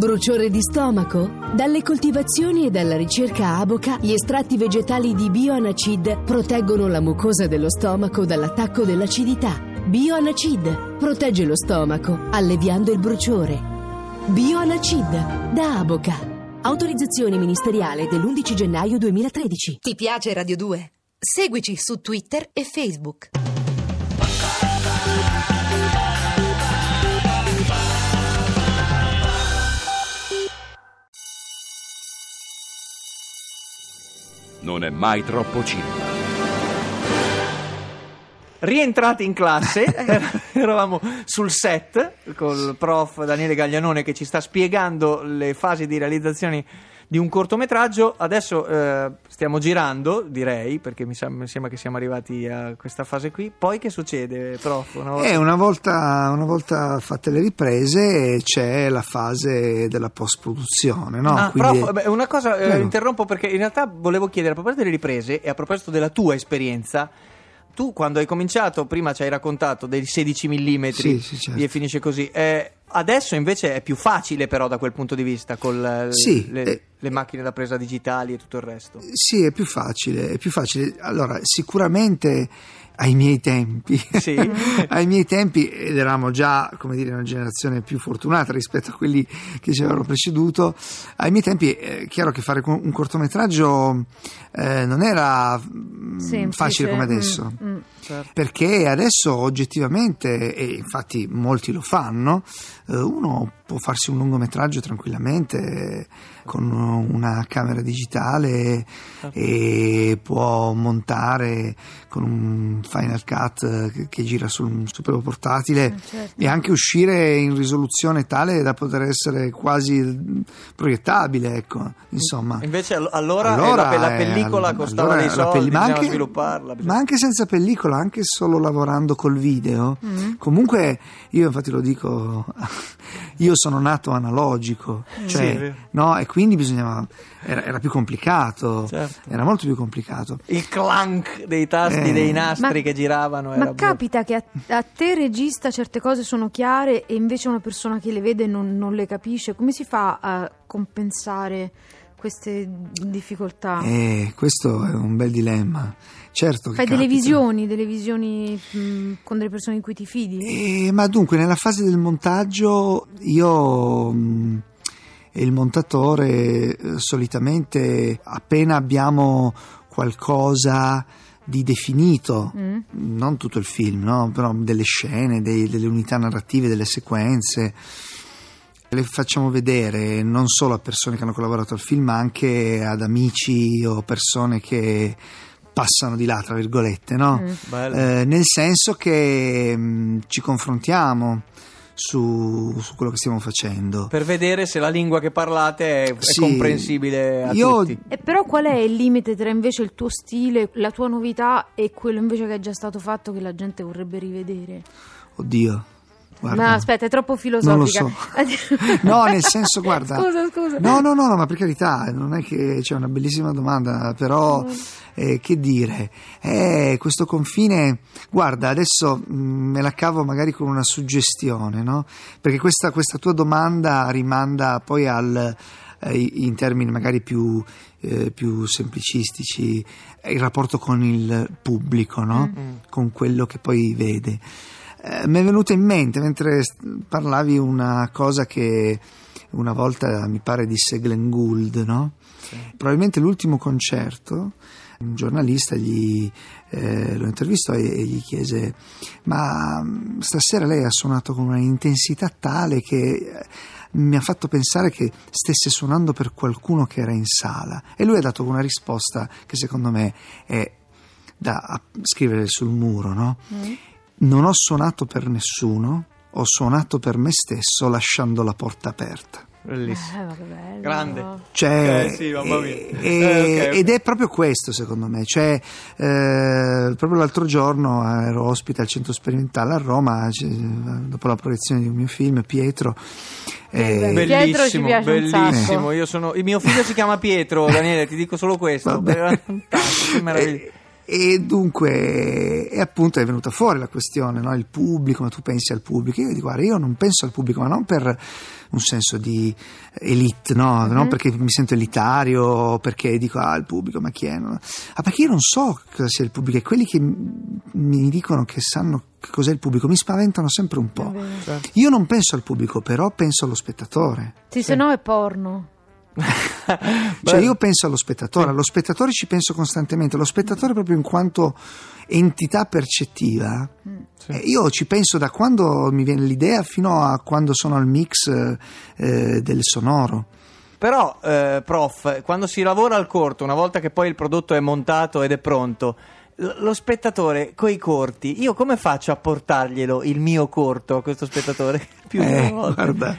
Bruciore di stomaco? Dalle coltivazioni e dalla ricerca Aboca, gli estratti vegetali di Bioanacid proteggono la mucosa dello stomaco dall'attacco dell'acidità. Bioanacid protegge lo stomaco, alleviando il bruciore. Bioanacid da Aboca. Autorizzazione ministeriale dell'11 gennaio 2013. Ti piace Radio 2? Seguici su Twitter e Facebook. Non è mai troppo cinema. Rientrati in classe, eravamo sul set col prof Daniele Gaglianone che ci sta spiegando le fasi di realizzazione di un cortometraggio. Adesso eh, stiamo girando, direi, perché mi, sem- mi sembra che siamo arrivati a questa fase qui. Poi che succede, prof? Una volta... Eh, una volta, una volta fatte le riprese c'è la fase della post-produzione, no? Ah, Quindi- prof, beh, una cosa eh, interrompo perché in realtà volevo chiedere a proposito delle riprese e a proposito della tua esperienza. Tu quando hai cominciato, prima ci hai raccontato dei 16 mm Sì, sì, certo. e finisce così. Eh, adesso invece è più facile però da quel punto di vista con le, Sì, le- eh. Le macchine da presa digitali e tutto il resto. Sì, è più facile, è più facile. Allora, sicuramente ai miei tempi, Sì. ai miei tempi, ed eravamo già, come dire, una generazione più fortunata rispetto a quelli che ci avevano preceduto, ai miei tempi è chiaro che fare un cortometraggio eh, non era mm, Semplice. facile come adesso. Mm, mm. Certo. Perché adesso oggettivamente, e infatti molti lo fanno, eh, uno può farsi un lungometraggio tranquillamente con una camera digitale e può montare con un Final Cut che, che gira sul, sul proprio portatile certo. e anche uscire in risoluzione tale da poter essere quasi proiettabile, ecco, insomma. Invece all- allora, Allora, eh, la, la eh, pellicola all- costava allora dei soldi, pelli- ma anche- svilupparla. bisogna- Ma anche senza pellicola, anche solo lavorando col video. Mm. Comunque, io infatti lo dico, io sono nato analogico, Sì, è cioè, vero. no, e quindi bisognava, era, era più complicato, Certo. era molto più complicato. Il clank dei tasti, Eh. dei nastri Ma- che giravano. era Ma capita che a, a te regista certe cose sono chiare e invece una persona che le vede non, non le capisce. Come si fa a compensare queste difficoltà? E questo è un bel dilemma. Certo che Fai delle capita. visioni, delle visioni mh, con delle persone in cui ti fidi? Eh, ma dunque, nella fase del montaggio, io mh, e il montatore solitamente appena abbiamo qualcosa di definito, Mm. non tutto il film, no? però delle scene, dei- delle unità narrative, delle sequenze, le facciamo vedere non solo a persone che hanno collaborato al film, ma anche ad amici o persone che passano di là, tra virgolette, no? Mm. Eh, nel senso che mh, ci confrontiamo su, su quello che stiamo facendo. Per vedere se la lingua che parlate è, è Sì. comprensibile a Io- tutti. E però qual è il limite tra invece il tuo stile, la tua novità e quello invece che è già stato fatto che la gente vorrebbe rivedere? Oddio. Guarda. Ma aspetta, è troppo Non lo filosofica. so. No, nel senso, guarda. Scusa, scusa. No, no, no, no, ma per carità, non è che c'è una bellissima domanda, però eh, che dire? Eh, questo confine, guarda, adesso mh, me la cavo magari con una suggestione, no? Perché questa, questa tua domanda rimanda poi al eh, in termini magari più, eh, più semplicistici, il rapporto con il pubblico, no? Con quello che poi vede. Eh, mi è venuta in mente mentre parlavi una cosa che una volta mi pare disse Glenn Gould, no? Probabilmente l'ultimo concerto, un giornalista gli, eh, lo intervistò e, e gli chiese: Ma mm, stasera lei ha suonato con una intensità tale che eh, mi ha fatto pensare che stesse suonando per qualcuno che era in sala. E lui ha dato una risposta che secondo me è da scrivere sul muro, no? Non ho suonato per nessuno, ho suonato per me stesso lasciando la porta aperta. Bellissimo. Eh. Grande. Cioè, Eh, sì, mamma mia. e- Eh, ok, ok. Ed è proprio questo, secondo me. Cioè, eh, proprio l'altro giorno ero ospite al centro sperimentale a Roma, dopo la proiezione di un mio film, Pietro. eh, bello. Pietro ci Bellissimo, bellissimo. sacco. Io sono, il mio figlio si chiama Pietro, Daniele, ti dico solo questo. Fantastico, che meraviglia. E, dunque, e appunto è venuta fuori la questione, no? il pubblico, ma tu pensi al pubblico? Io dico, guarda, io non penso al pubblico, ma non per un senso di elite, no? Mhm. Non perché mi sento elitario, perché dico, ah, il pubblico, ma chi è? No? Ah, perché io non so cosa sia il pubblico e quelli che mi dicono che sanno che cos'è il pubblico mi spaventano sempre un po'. vero. Io non penso al pubblico, però penso allo spettatore. Sì, se no è porno. Cioè io penso allo spettatore, allo spettatore ci penso costantemente, lo spettatore proprio in quanto entità percettiva, eh, io ci penso da quando mi viene l'idea fino a quando sono al mix eh, del sonoro. Però, eh, prof, quando si lavora al corto, una volta che poi il prodotto è montato ed è pronto, lo spettatore coi corti, io come faccio a portarglielo il mio corto a questo spettatore? Più Eh, guarda,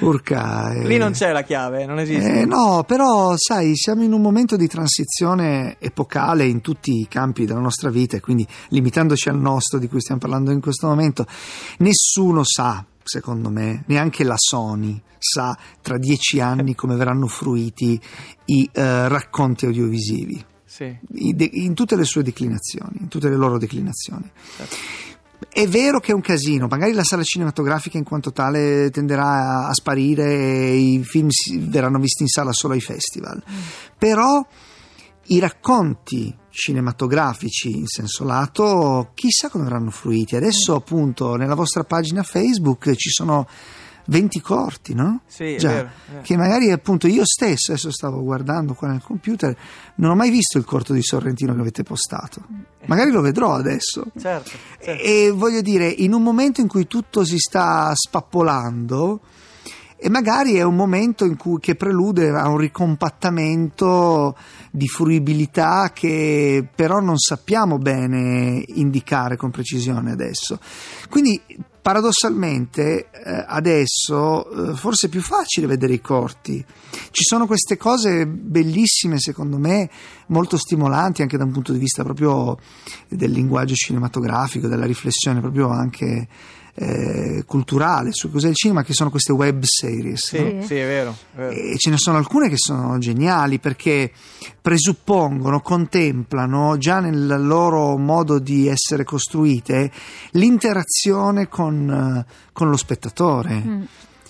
urca. eh. Lì non c'è la chiave, non esiste. Eh, no, però sai, siamo in un momento di transizione epocale in tutti i campi della nostra vita e quindi limitandoci al nostro di cui stiamo parlando in questo momento, nessuno sa, secondo me, neanche la Sony sa tra dieci anni come verranno fruiti i eh, racconti audiovisivi Sì. in tutte le sue declinazioni, in tutte le loro declinazioni. È vero che è un casino, magari la sala cinematografica in quanto tale tenderà a, sparire e i film verranno visti in sala solo ai festival, però i racconti cinematografici in senso lato chissà come verranno fruiti. Adesso appunto nella vostra pagina Facebook ci sono 20 corti, no? Sì, è Già, vero, è vero. che magari appunto io stesso, adesso stavo guardando qua nel computer, non ho mai visto il corto di Sorrentino che avete postato. Magari lo vedrò adesso. Certo, certo. E voglio dire, in un momento in cui tutto si sta spappolando, e magari è un momento in cui, che prelude a un ricompattamento di fruibilità che però non sappiamo bene indicare con precisione adesso. Quindi paradossalmente eh, adesso eh, forse è più facile vedere i corti. Ci sono queste cose bellissime secondo me, molto stimolanti anche da un punto di vista proprio del linguaggio cinematografico, della riflessione proprio anche eh, culturale su cos'è il cinema, che sono queste web series. Sì, no? sì, è vero. è vero. E ce ne sono alcune che sono geniali perché presuppongono, contemplano già nel loro modo di essere costruite l'interazione con, eh, con lo spettatore. Mm.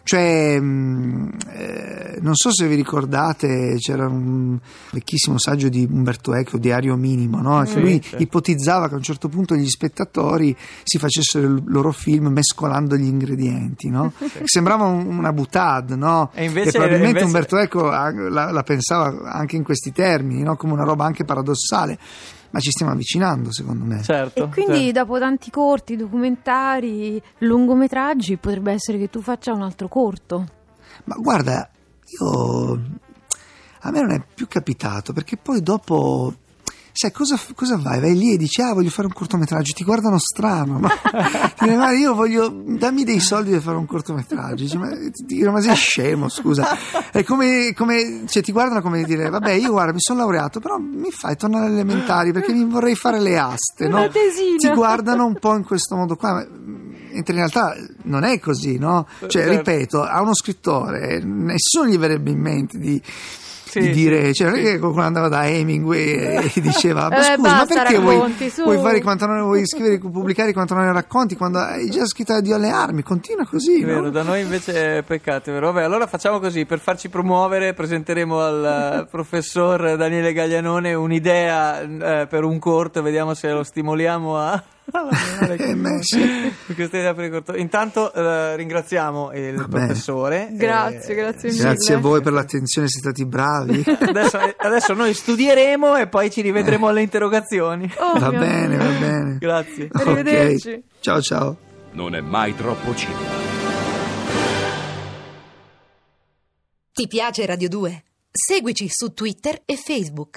Cioè, mh, eh, non so se vi ricordate, c'era un vecchissimo saggio di Umberto Eco, Diario Minimo, no? che Sì, lui certo. ipotizzava che a un certo punto gli spettatori si facessero il loro film mescolando gli ingredienti, no? Sembrava un- una boutade, no? E invece- probabilmente invece- Umberto Eco la, la pensava anche in questi termini, no? come una roba anche paradossale, ma ci stiamo avvicinando secondo me. Certo, E quindi certo. dopo tanti corti, documentari, lungometraggi, potrebbe essere che tu faccia un altro corto. Ma guarda, io a me non è più capitato perché poi dopo. Sai cosa, cosa vai? Vai lì e dici: Ah, voglio fare un cortometraggio. Ti guardano strano, no? Ti dicono, "Guarda, io voglio. Dammi dei soldi per fare un cortometraggio. Dici, ma, ti dicono, ma sei scemo, scusa. È come. come- cioè, ti guardano come dire: Vabbè, io guarda, mi sono laureato, però mi fai tornare alle elementari perché mi vorrei fare le aste, no? Ti guardano un po' in questo modo qua. ma- Mentre in realtà non è così, no? Cioè, Certo. ripeto, a uno scrittore nessuno gli verrebbe in mente di, Sì, di dire, cioè, non è che qualcuno andava da Hemingway e diceva: Ma Eh, scusa, ma perché vuoi, racconti, su." vuoi fare quanto non vuoi scrivere, pubblicare quanto non ne racconti quando hai già scritto Addio alle armi? Continua così, È vero, no? da noi invece è peccato, vero? Vabbè, allora facciamo così, per farci promuovere presenteremo al eh, professor Daniele Gaglianone un'idea eh, per un corto, vediamo se lo stimoliamo a... Eh, corto. Intanto eh, ringraziamo il Va bene. professore. Grazie, eh, grazie mille. Grazie a voi per l'attenzione, siete stati bravi. Adesso, adesso noi studieremo e poi ci rivedremo alle interrogazioni. Oh, va bene, va bene. Grazie. Ok. Arrivederci. Ciao, ciao. Non è mai troppo cinema. Ti piace Radio 2? Seguici su Twitter e Facebook.